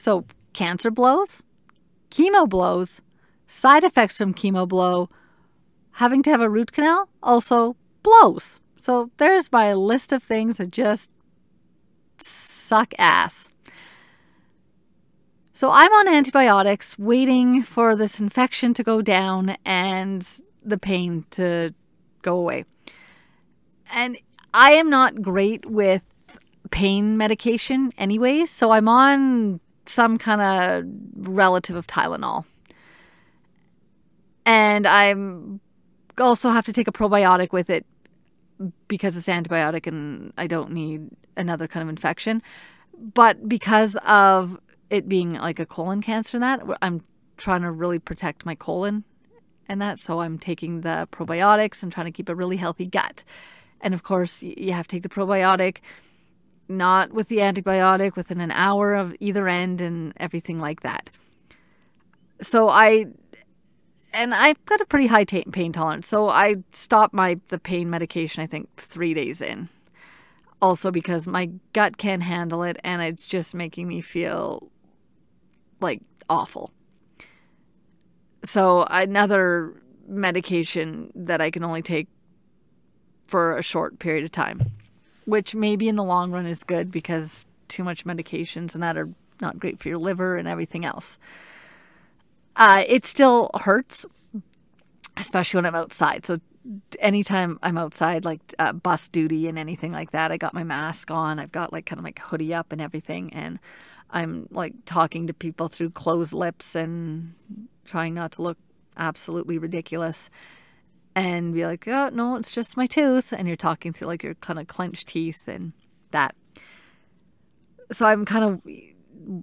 So, cancer blows, chemo blows, side effects from chemo blow, having to have a root canal also blows. So, there's my list of things that just suck ass. So, I'm on antibiotics waiting for this infection to go down and the pain to go away. And I am not great with pain medication anyway, so I'm on some kind of relative of Tylenol. And I'm also have to take a probiotic with it because it's antibiotic and I don't need another kind of infection. But because of it being like a colon cancer and that, I'm trying to really protect my colon and that. So I'm taking the probiotics and trying to keep a really healthy gut. And of course, you have to take the probiotic, not with the antibiotic, within an hour of either end and everything like that. So I, and I've got a pretty high t- pain tolerance. So I stopped my the pain medication. I think three days in. Also because my gut can't handle it, and it's just making me feel like awful. So another medication that I can only take for a short period of time, which maybe in the long run is good because too much medications and that are not great for your liver and everything else. Uh, it still hurts, especially when I'm outside. So anytime I'm outside, like uh, bus duty and anything like that, I got my mask on. I've got like kind of like hoodie up and everything, and I'm like talking to people through closed lips and trying not to look absolutely ridiculous and be like, oh, no, it's just my tooth. And you're talking through like your kind of clenched teeth and that. So I'm kind of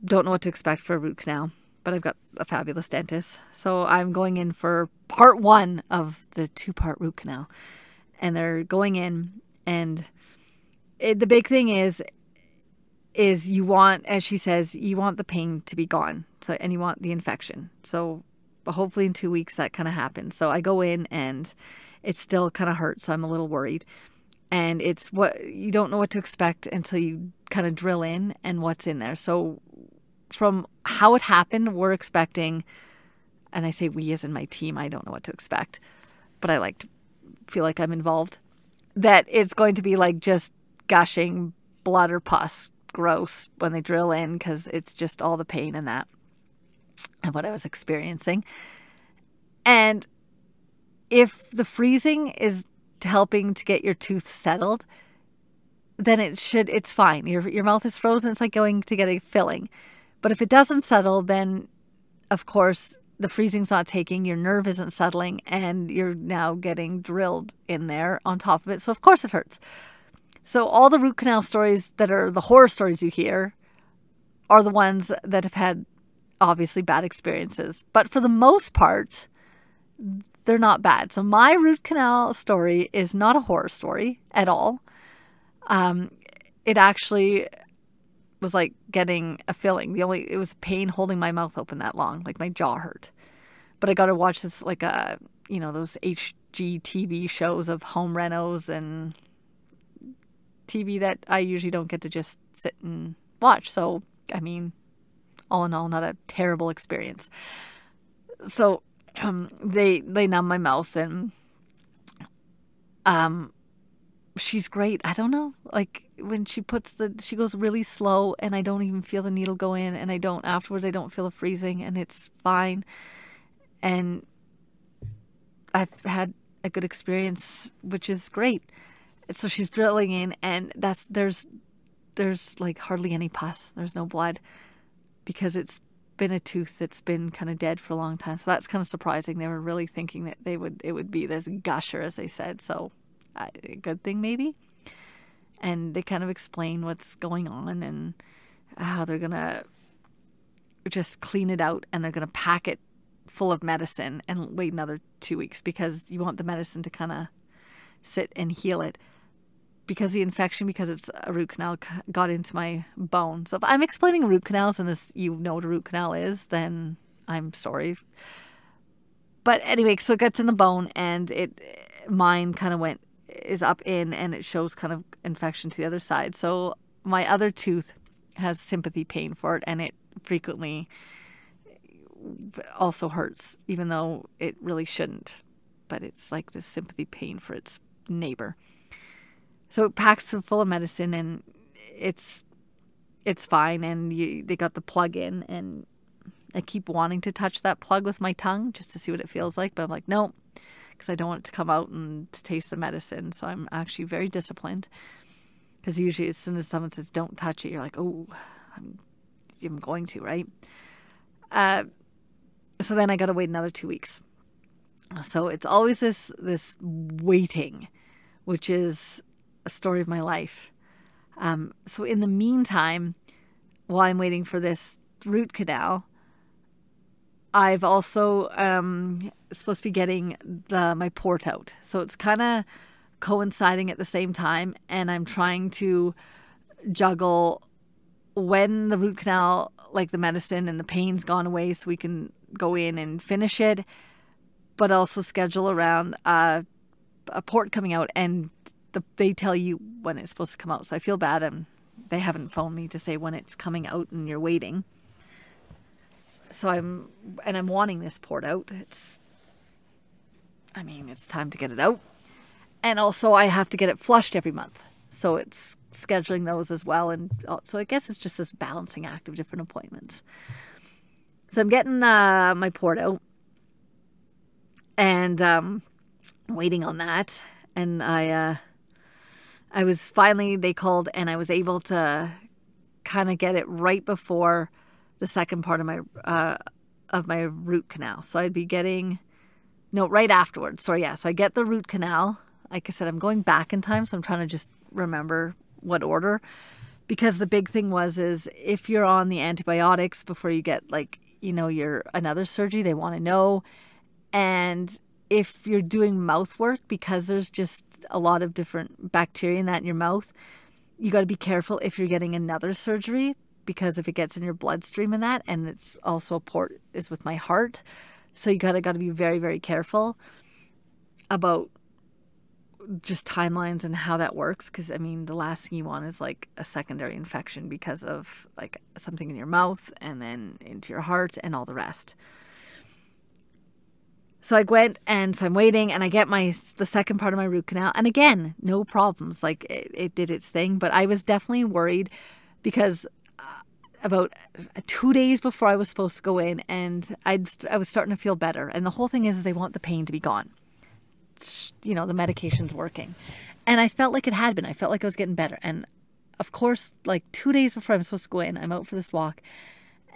don't know what to expect for a root canal, but I've got a fabulous dentist. So I'm going in for part one of the two part root canal. And they're going in, and it, the big thing is is you want, as she says, you want the pain to be gone. So, and you want the infection. So, hopefully in two weeks that kind of happens. So I go in and it still kind of hurts. So I'm a little worried. And it's what you don't know what to expect until you kind of drill in and what's in there. So, from how it happened, we're expecting, and I say we as in my team, I don't know what to expect, but I like to feel like I'm involved, that it's going to be like just gushing blood or pus gross when they drill in because it's just all the pain and that and what I was experiencing. And if the freezing is helping to get your tooth settled, then it should it's fine. Your your mouth is frozen, it's like going to get a filling. But if it doesn't settle, then of course the freezing's not taking, your nerve isn't settling, and you're now getting drilled in there on top of it. So of course it hurts. So, all the root canal stories that are the horror stories you hear are the ones that have had obviously bad experiences. But for the most part, they're not bad. So, my root canal story is not a horror story at all. Um, it actually was like getting a filling. The only it was pain holding my mouth open that long, like my jaw hurt. But I got to watch this like a uh, you know those HGTV shows of home renos and TV that I usually don't get to just sit and watch. So, I mean, all in all, not a terrible experience. So, um, they they numb my mouth and um, she's great. I don't know, like when she puts the she goes really slow and I don't even feel the needle go in and I don't afterwards I don't feel the freezing and it's fine. And I've had a good experience, which is great so she's drilling in and that's there's there's like hardly any pus there's no blood because it's been a tooth that's been kind of dead for a long time. So that's kind of surprising. They were really thinking that they would it would be this gusher as they said. So a good thing maybe. And they kind of explain what's going on and how they're gonna just clean it out and they're gonna pack it full of medicine and wait another two weeks because you want the medicine to kind of sit and heal it because the infection, because it's a root canal, got into my bone. So if I'm explaining root canals and this, you know what a root canal is, then I'm sorry. But anyway, so it gets in the bone, and it mine kind of went is up in, and it shows kind of infection to the other side. So my other tooth has sympathy pain for it, and it frequently also hurts, even though it really shouldn't. But it's like this sympathy pain for its neighbor. So it packs full of medicine, and it's it's fine. And you, they got the plug in, and I keep wanting to touch that plug with my tongue just to see what it feels like, but I'm like, no, because I don't want it to come out and taste the medicine. So I'm actually very disciplined. Because usually, as soon as someone says don't touch it, you're like, oh, I'm, I'm going to, right? Uh, so then I got to wait another two weeks. So it's always this this waiting, which is a story of my life. Um, so in the meantime, while I'm waiting for this root canal, I've also um, supposed to be getting the my port out. So it's kind of coinciding at the same time, and I'm trying to juggle when the root canal, like the medicine and the pain's gone away, so we can go in and finish it, but also schedule around uh, a port coming out, and the, they tell you when it's supposed to come out. So I feel bad, and they haven't phoned me to say when it's coming out, and you're waiting so I'm and I'm wanting this port out. It's I mean, it's time to get it out. And also I have to get it flushed every month. So it's scheduling those as well and so I guess it's just this balancing act of different appointments. So I'm getting uh, my port out and um, waiting on that and I uh, I was finally they called and I was able to kind of get it right before the second part of my uh, of my root canal. So I'd be getting no right afterwards. So yeah, so I get the root canal. Like I said, I'm going back in time, so I'm trying to just remember what order. Because the big thing was is if you're on the antibiotics before you get like you know your another surgery, they want to know, and if you're doing mouth work because there's just a lot of different bacteria in that in your mouth, you got to be careful if you're getting another surgery because if it gets in your bloodstream and that, and it's also a port is with my heart, so you gotta gotta be very very careful about just timelines and how that works because i mean the last thing you want is like a secondary infection because of like something in your mouth and then into your heart and all the rest so i went and so i'm waiting and i get my the second part of my root canal and again no problems like it, it did its thing but i was definitely worried because uh, about uh, two days before I was supposed to go in, and I'd, I was starting to feel better. And the whole thing is, is they want the pain to be gone. You know, the medication's working. And I felt like it had been. I felt like I was getting better. And of course, like two days before I'm supposed to go in, I'm out for this walk,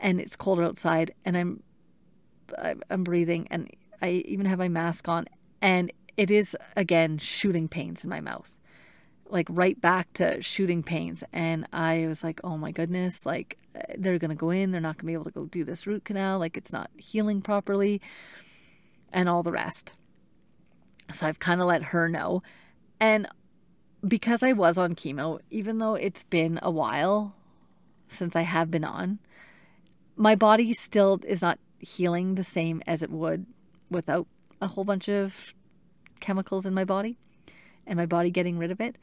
and it's colder outside, and I'm I'm breathing, and I even have my mask on, and it is again shooting pains in my mouth. Like right back to shooting pains. And i was like oh my goodness like they're to go in they're not to be able to go do this root canal like it's not healing properly and all the rest. So i've kind of let her know. And because i was on chemo even though it's been a while since i have been on my body still is not healing the same as it would without a whole bunch of chemicals in my body and my body getting rid of it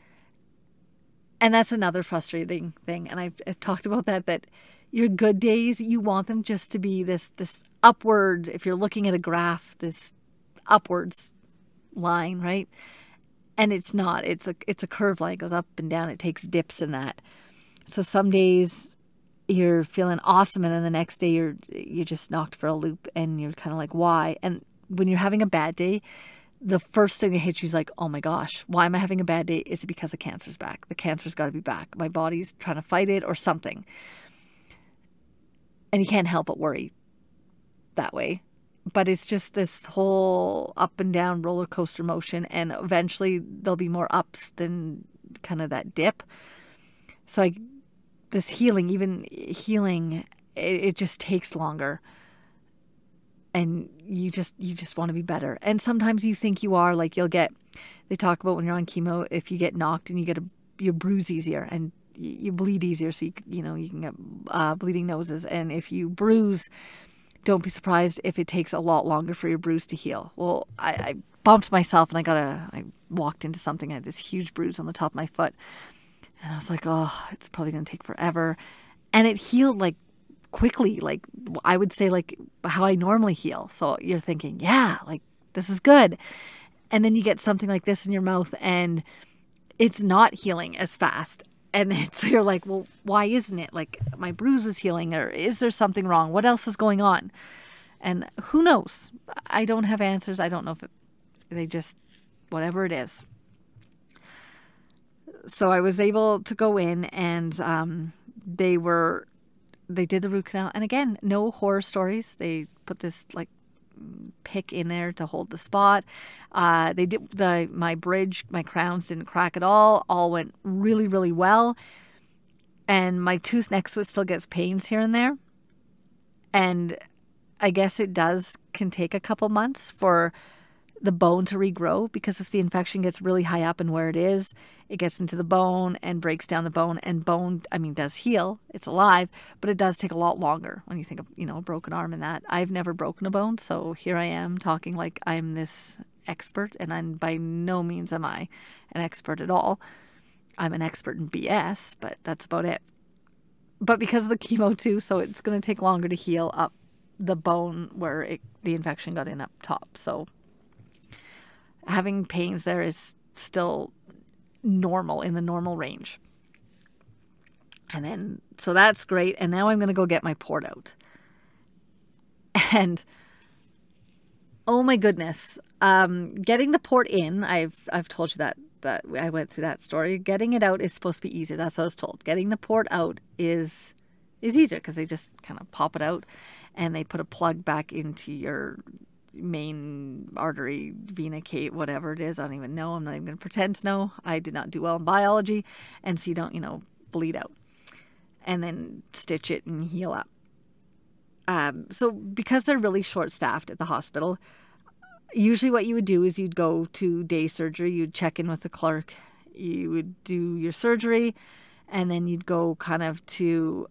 and that's another frustrating thing. And I've, I've talked about that, that your good days, you want them just to be this, this upward, if you're looking at a graph, this upwards line, right? And it's not. It's a it's a curve line. It goes up and down. It takes dips in that. So some days you're feeling awesome, and then the next day you're you're just knocked for a loop, and you're kind of like, why? And when you're having a bad day, the first thing that hits you is like, oh my gosh, why am I having a bad day? Is it because the cancer's back? The cancer's got to be back. My body's trying to fight it or something. And you can't help but worry that way. But it's just this whole up and down roller coaster motion. And eventually there'll be more ups than kind of that dip. So I, this healing, even healing, it, it just takes longer and you just you just want to be better. And sometimes you think you are like you'll get they talk about when you're on chemo if you get knocked and you get a you bruise easier and you bleed easier so you you know you can get uh, bleeding noses and if you bruise don't be surprised if it takes a lot longer for your bruise to heal. Well, I, I bumped myself and I got a I walked into something. I had this huge bruise on the top of my foot, and I was like, oh, it's probably going to take forever. and it healed like quickly, like I would say, like how I normally heal. So you're thinking, yeah, like this is good. And then you get something like this in your mouth and it's not healing as fast. And then so you're like, well, why isn't it? Like my bruise was healing, or is there something wrong? What else is going on? And who knows? I don't have answers. I don't know if it, they just, whatever it is. So I was able to go in and um, they were, they did the root canal. And again, no horror stories. They put this like pick in there to hold the spot. Uh, they did the my bridge, my crowns didn't crack at all. All went really, really well. And my tooth next to it still gets pains here and there. And I guess it does can take a couple months for the bone to regrow because if the infection gets really high up and where it is, it gets into the bone and breaks down the bone and bone I mean does heal. It's alive, but it does take a lot longer when you think of, you know, a broken arm and that. I've never broken a bone, so here I am talking like I'm this expert and I'm by no means am I an expert at all. I'm an expert in BS, but that's about it. But because of the chemo too, so it's going to take longer to heal up the bone where it, the infection got in up top. So having pains there is still normal in the normal range. And then, so that's great. And now I'm going to go get my port out. And oh my goodness, um, getting the port in, I've, I've told you that, that I went through that story. Getting it out is supposed to be easier. That's what I was told. Getting the port out is, is easier because they just kind of pop it out and they put a plug back into your main artery, vena cave, whatever it is. I don't even know. I'm not even going to pretend to know. I did not do well in biology. And so you don't, you know, bleed out. And then stitch it and heal up. Um, so because they're really short staffed at the hospital, usually what you would do is you'd go to day surgery, you'd check in with the clerk, you would do your surgery, and then you'd go kind of to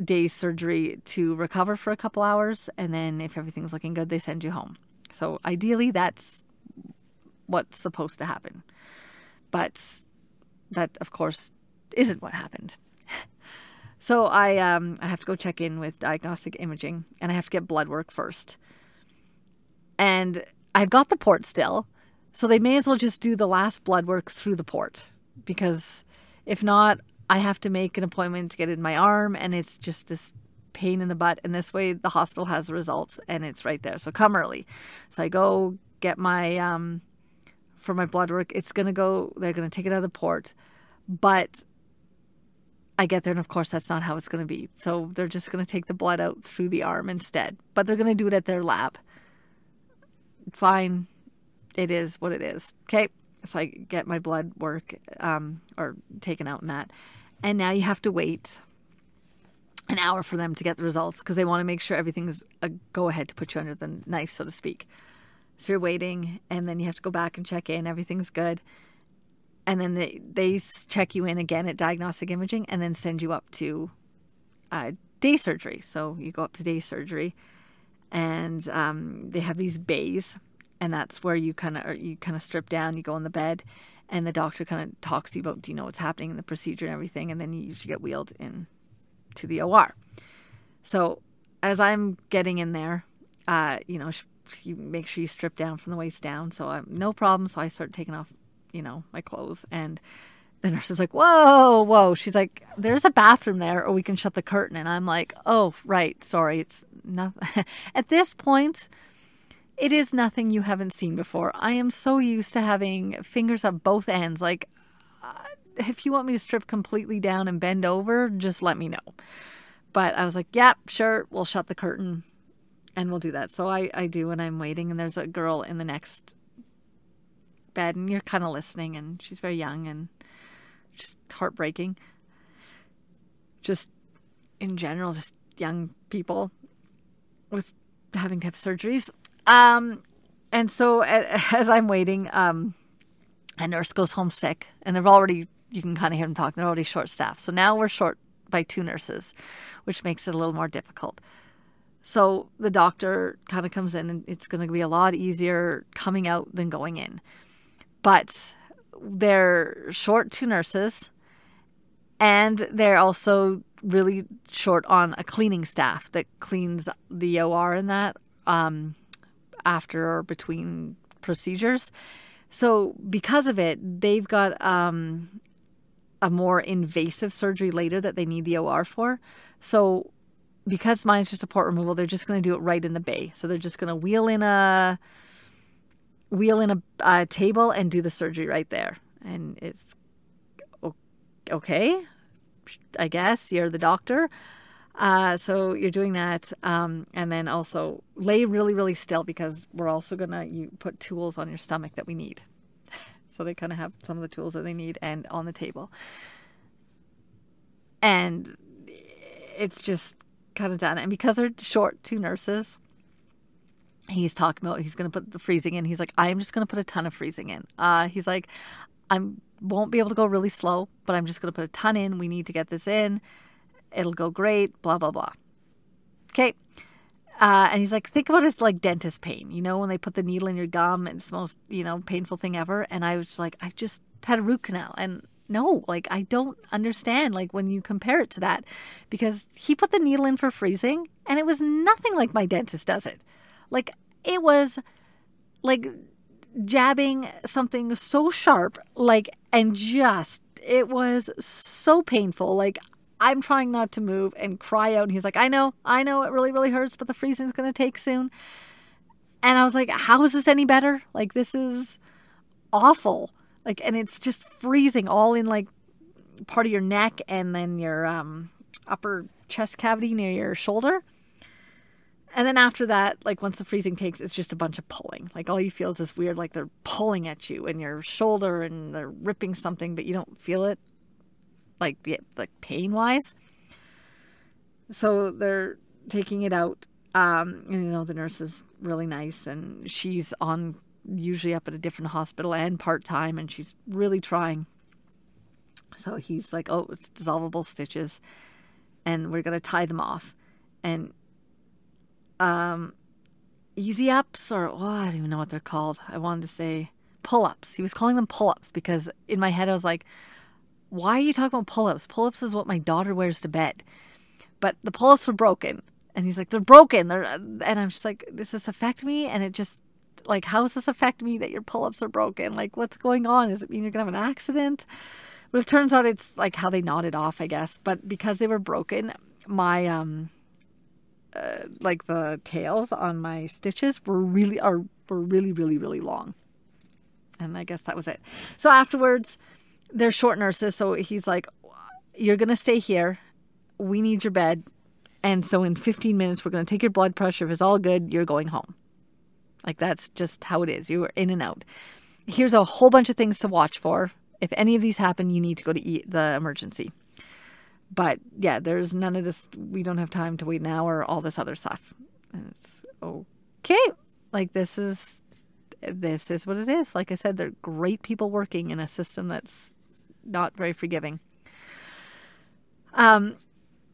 day surgery to recover for a couple hours, and then if everything's looking good, they send you home. So ideally, that's what's supposed to happen. But that, of course, isn't what happened. so I um, I have to go check in with diagnostic imaging, and I have to get blood work first. And I've got the port still, so they may as well just do the last blood work through the port because if not, I have to make an appointment to get in my arm, and it's just this pain in the butt. And this way, the hospital has the results, and it's right there. So come early. So I go get my um, for my blood work. It's gonna go. They're gonna take it out of the port, but I get there, and of course, that's not how it's gonna be. So they're just gonna take the blood out through the arm instead. But they're gonna do it at their lab. Fine, it is what it is. Okay. So I get my blood work um, or taken out in that and now you have to wait an hour for them to get the results because they want to make sure everything's a go ahead to put you under the knife, so to speak. So you're waiting, and then you have to go back and check in. Everything's good. And then they, they check you in again at diagnostic imaging and then send you up to uh, day surgery. So you go up to day surgery, and um, they have these bays, and that's where you kind of you kind of strip down. You go on the bed, and the doctor kind of talks to you about do you know what's happening in the procedure and everything and then you usually get wheeled in to the OR. So as I'm getting in there, uh, you know, you make sure you strip down from the waist down. So I'm no problem. So I start taking off, you know, my clothes and the nurse is like, whoa, whoa. She's like, there's a bathroom there or we can shut the curtain. And I'm like, oh, right. Sorry. It's not at this point it is nothing you haven't seen before. I am so used to having fingers up both ends. Like, uh, if you want me to strip completely down and bend over, just let me know. But I was like, yep, yeah, sure, we'll shut the curtain and we'll do that. So I, I do, and I'm waiting, and there's a girl in the next bed, and you're kind of listening, and she's very young and just heartbreaking. Just in general, just young people with having to have surgeries. Um, and so as I'm waiting, um, a nurse goes home sick, and they've already, you can kind of hear them talking, they're already short staffed. So now we're short by two nurses, which makes it a little more difficult. So the doctor kind of comes in, and it's going to be a lot easier coming out than going in. But they're short two nurses, and they're also really short on a cleaning staff that cleans the OR and that um, after or between procedures. So because of it, they've got um, a more invasive surgery later that they need the OR for. So because mine's just a port removal, they're just going to do it right in the bay. So they're just going to wheel in a wheel in a, a table and do the surgery right there. And it's okay, I guess you're the doctor. Uh, so you're doing that, um, and then also lay really, really still because we're also gonna you put tools on your stomach that we need. so they kind of have some of the tools that they need and on the table, and it's just kind of done. And because they're short, two nurses, he's talking about he's going to put the freezing in. He's like, I'm just going to put a ton of freezing in. Uh, he's like, I'm won't be able to go really slow, but I'm just going to put a ton in. We need to get this in. It'll go great. Blah blah blah. Okay. Uh, and he's like, think about it as like dentist pain. You know, when they put the needle in your gum, it's the most you know painful thing ever. And I was like, I just had a root canal, and no, like I don't understand like when you compare it to that because he put the needle in for freezing and it was nothing like my dentist does it. Like it was like jabbing something so sharp like and just it was so painful like I'm trying not to move and cry out. And he's like I know I know it really really hurts but the freezing's going to take soon. And I was like how is this any better? Like this is awful. Like and it's just freezing all in like part of your neck and then your um, upper chest cavity near your shoulder. And then after that, like once the freezing takes, it's just a bunch of pulling. Like all you feel is this weird, like they're pulling at you in your shoulder and they're ripping something, but you don't feel it, like the like pain wise. So they're taking it out. Um, and you know the nurse is really nice, and she's on usually up at a different hospital and part time, and she's really trying. So he's like, "Oh, it's dissolvable stitches, and we're gonna tie them off." And um, easy ups, or oh, I don't even know what they're called. I wanted to say pull ups. He was calling them pull ups because in my head I was like, "Why are you talking about pull ups? Pull ups is what my daughter wears to bed." But the pull ups were broken, and he's like, "They're broken." They're, and I'm just like, "Does this affect me?" And it just like, how does this affect me that your pull ups are broken? Like, what's going on? Does it mean you're going to have an accident? But it turns out it's like how they knotted off, I guess. But because they were broken, my, um, uh, like the tails on my stitches were really, are, were really, really, really long. And I guess that was it. So afterwards, they're short nurses. So he's like, you're to stay here. We need your bed. And so in 15 minutes, we're to take your blood pressure. If it's all good, you're going home. Like that's just how it is. You are in and out. Here's a whole bunch of things to watch for. If any of these happen, you need to go to e- the emergency. But yeah, there's none of this. We don't have time to wait an hour. All this other stuff. And it's okay. Like this is this is what it is. Like I said, they're great people working in a system that's not very forgiving. Um,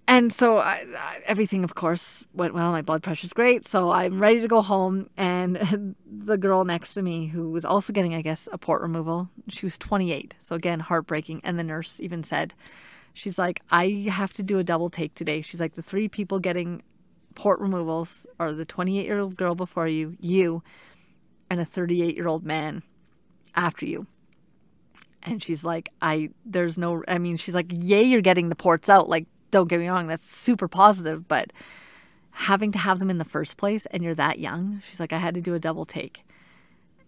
and so I, I, everything, of course, went well. My blood pressure's great. So I'm ready to go home. And the girl next to me, who was also getting, I guess, a port removal, she was 28. So again, heartbreaking. And the nurse even said, she's like, I have to do a double take today. She's like, the three people getting port removals are the 28 year old girl before you, you, and a 38 year old man after you. And she's like, I, there's no, I mean, she's like, yay, you're getting the ports out. Like, don't get me wrong, that's super positive, but having to have them in the first place and you're that young, she's like, I had to do a double take.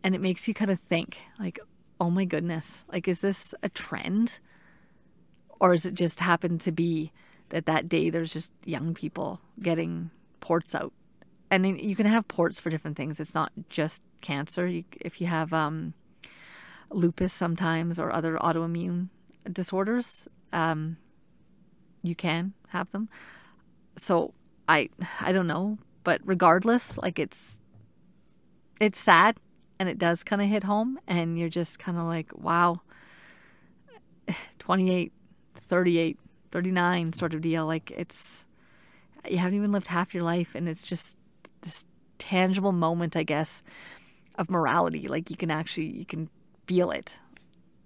And it makes you kind of think, like, oh my goodness, like, is this a trend? Or is it just happened to be that that day there's just young people getting ports out? And you can have ports for different things. It's not just cancer. You, if you have um, lupus sometimes or other autoimmune disorders, um, you can have them. So I I don't know, but regardless, like it's it's sad and it does kind of hit home and you're just kind of like, wow. 28, 38, 39 sort of deal. Like it's you haven't even lived half your life and it's just this tangible moment, I guess, of morality. Like you can actually you can feel it.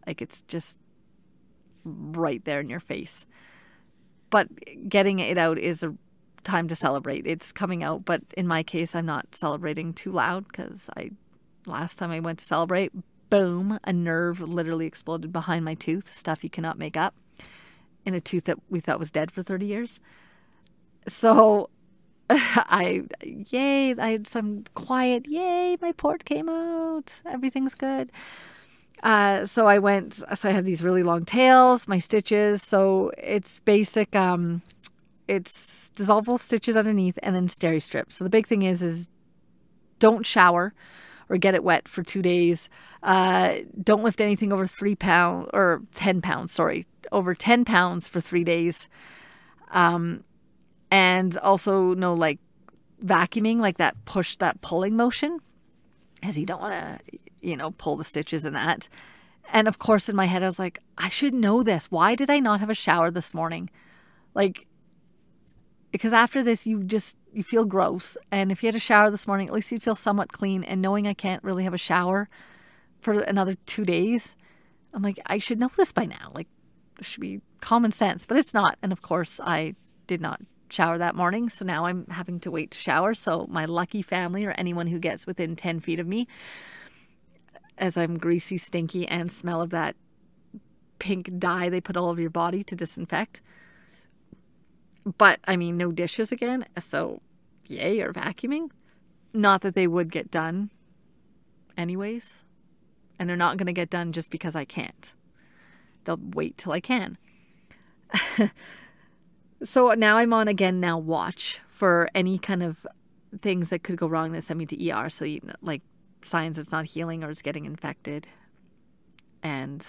Like it's just right there in your face but getting it out is a time to celebrate. It's coming out, but in my case, I'm not celebrating too loud because I last time I went to celebrate, boom, a nerve literally exploded behind my tooth. Stuff you cannot make up in a tooth that we thought was dead for 30 years. So I, yay, I had some quiet, yay, my port came out. Everything's good. Uh, so I went, so I have these really long tails, my stitches. So it's basic, um, it's dissolvable stitches underneath and then steri strips. So the big thing is, is don't shower or get it wet for two days. Uh, don't lift anything over three pounds or 10 pounds, sorry, over 10 pounds for three days. Um, and also no like vacuuming, like that push, that pulling motion, as you don't want to, you know, pull the stitches and that. And of course, in my head, I was like, I should know this. Why did I not have a shower this morning? Like, because after this, you just you feel gross. And if you had a shower this morning, at least you'd feel somewhat clean. And knowing I can't really have a shower for another two days, I'm like, I should know this by now. Like, this should be common sense, but it's not. And of course, I did not shower that morning. So now I'm having to wait to shower. So my lucky family or anyone who gets within 10 feet of me, as I'm greasy, stinky, and smell of that pink dye they put all over your body to disinfect. But I mean, no dishes again. So yay, or vacuuming. Not that they would get done anyways. And they're not going to get done just because I can't. They'll wait till I can. So now I'm on again now watch for any kind of things that could go wrong that send me to ER. So you know, like signs it's not healing or it's getting infected, and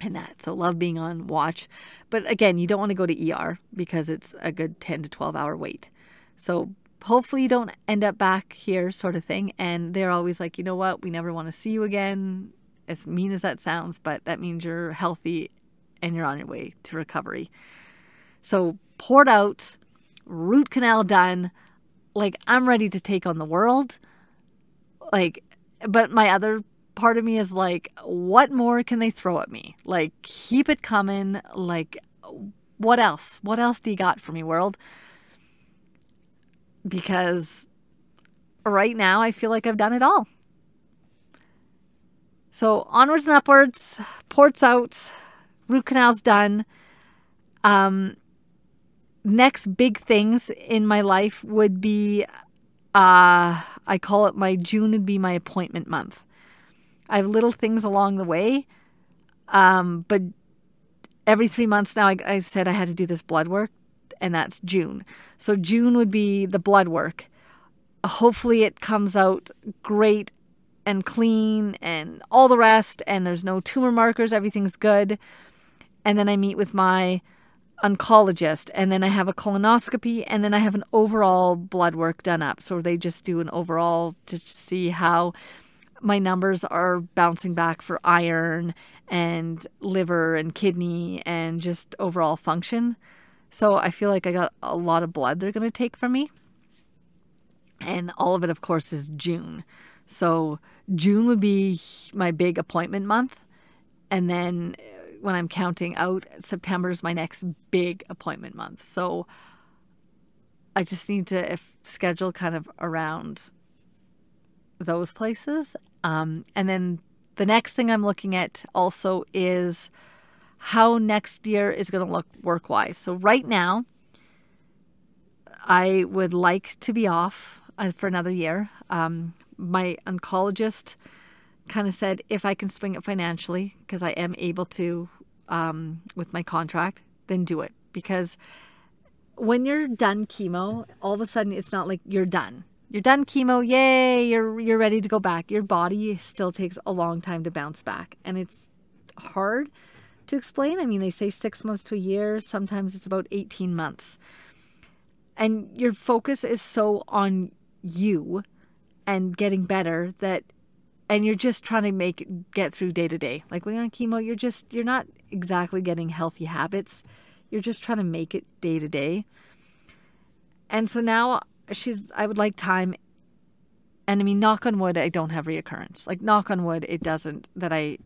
and that. So love being on watch, but again, you don't want to go to ER because it's a good ten to twelve hour wait. So hopefully you don't end up back here, sort of thing. And they're always like, you know what, we never want to see you again. As mean as that sounds, but that means you're healthy and you're on your way to recovery. So poured out, root canal done. Like I'm ready to take on the world. Like, but my other part of me is like, what more can they throw at me? Like, keep it coming. Like, what else? What else do you got for me, world? Because right now I feel like I've done it all. So onwards and upwards, ports out, root canals done. Um, next big things in my life would be uh, I call it my June would be my appointment month. I have little things along the way, um, but every three months now, I, I said I had to do this blood work, and that's June. So June would be the blood work. Hopefully, it comes out great and clean and all the rest, and there's no tumor markers, everything's good. And then I meet with my oncologist and then I have a colonoscopy and then I have an overall blood work done up. So they just do an overall to see how my numbers are bouncing back for iron and liver and kidney and just overall function. So I feel like I got a lot of blood they're going to take from me. And all of it, of course, is June. So June would be my big appointment month. And then when I'm counting out, September is my next big appointment month. So I just need to if, schedule kind of around those places. Um, and then the next thing I'm looking at also is how next year is going to look work wise. So right now, I would like to be off uh, for another year. Um, my oncologist kind of said if I can swing it financially, because I am able to um, with my contract, then do it. Because when you're done chemo, all of a sudden it's not like you're done. You're done chemo, yay, you're you're ready to go back. Your body still takes a long time to bounce back. And it's hard to explain. I mean, they say six months to a year, sometimes it's about 18 months. And your focus is so on you and getting better that and you're just trying to make get through day to day. Like when you're on chemo, you're just you're not exactly getting healthy habits. You're just trying to make it day to day. And so now she's I would like time and I mean knock on wood I don't have reoccurrence. Like knock on wood it doesn't that I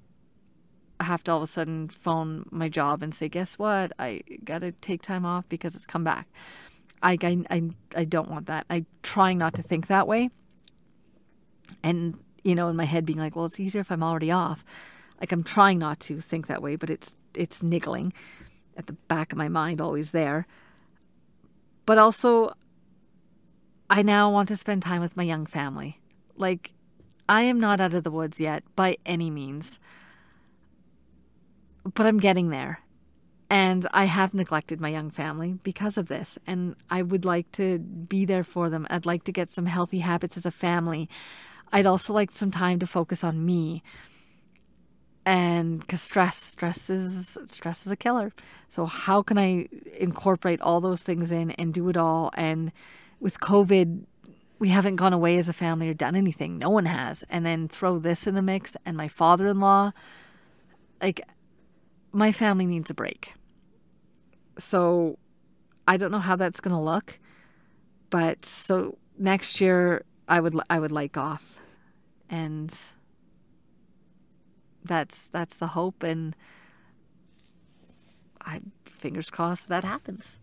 have to all of a sudden phone my job and say, guess what? I got to take time off because it's come back. I, I, I, I don't want that. I'm trying not to think that way. And, you know, in my head being like, well, it's easier if I'm already off. Like I'm trying not to think that way, but it's, it's niggling at the back of my mind, always there. But also, I now want to spend time with my young family. Like, I am not out of the woods yet by any means, but I'm getting there. And I have neglected my young family because of this. And I would like to be there for them. I'd like to get some healthy habits as a family. I'd also like some time to focus on me. And because stress, stress is stress is a killer. So how can I incorporate all those things in and do it all? And with COVID, we haven't gone away as a family or done anything. No one has. And then throw this in the mix and my father in law. Like, my family needs a break. So I don't know how that's going to look. But so next year, I would I would like off, and that's that's the hope, and I fingers crossed that happens.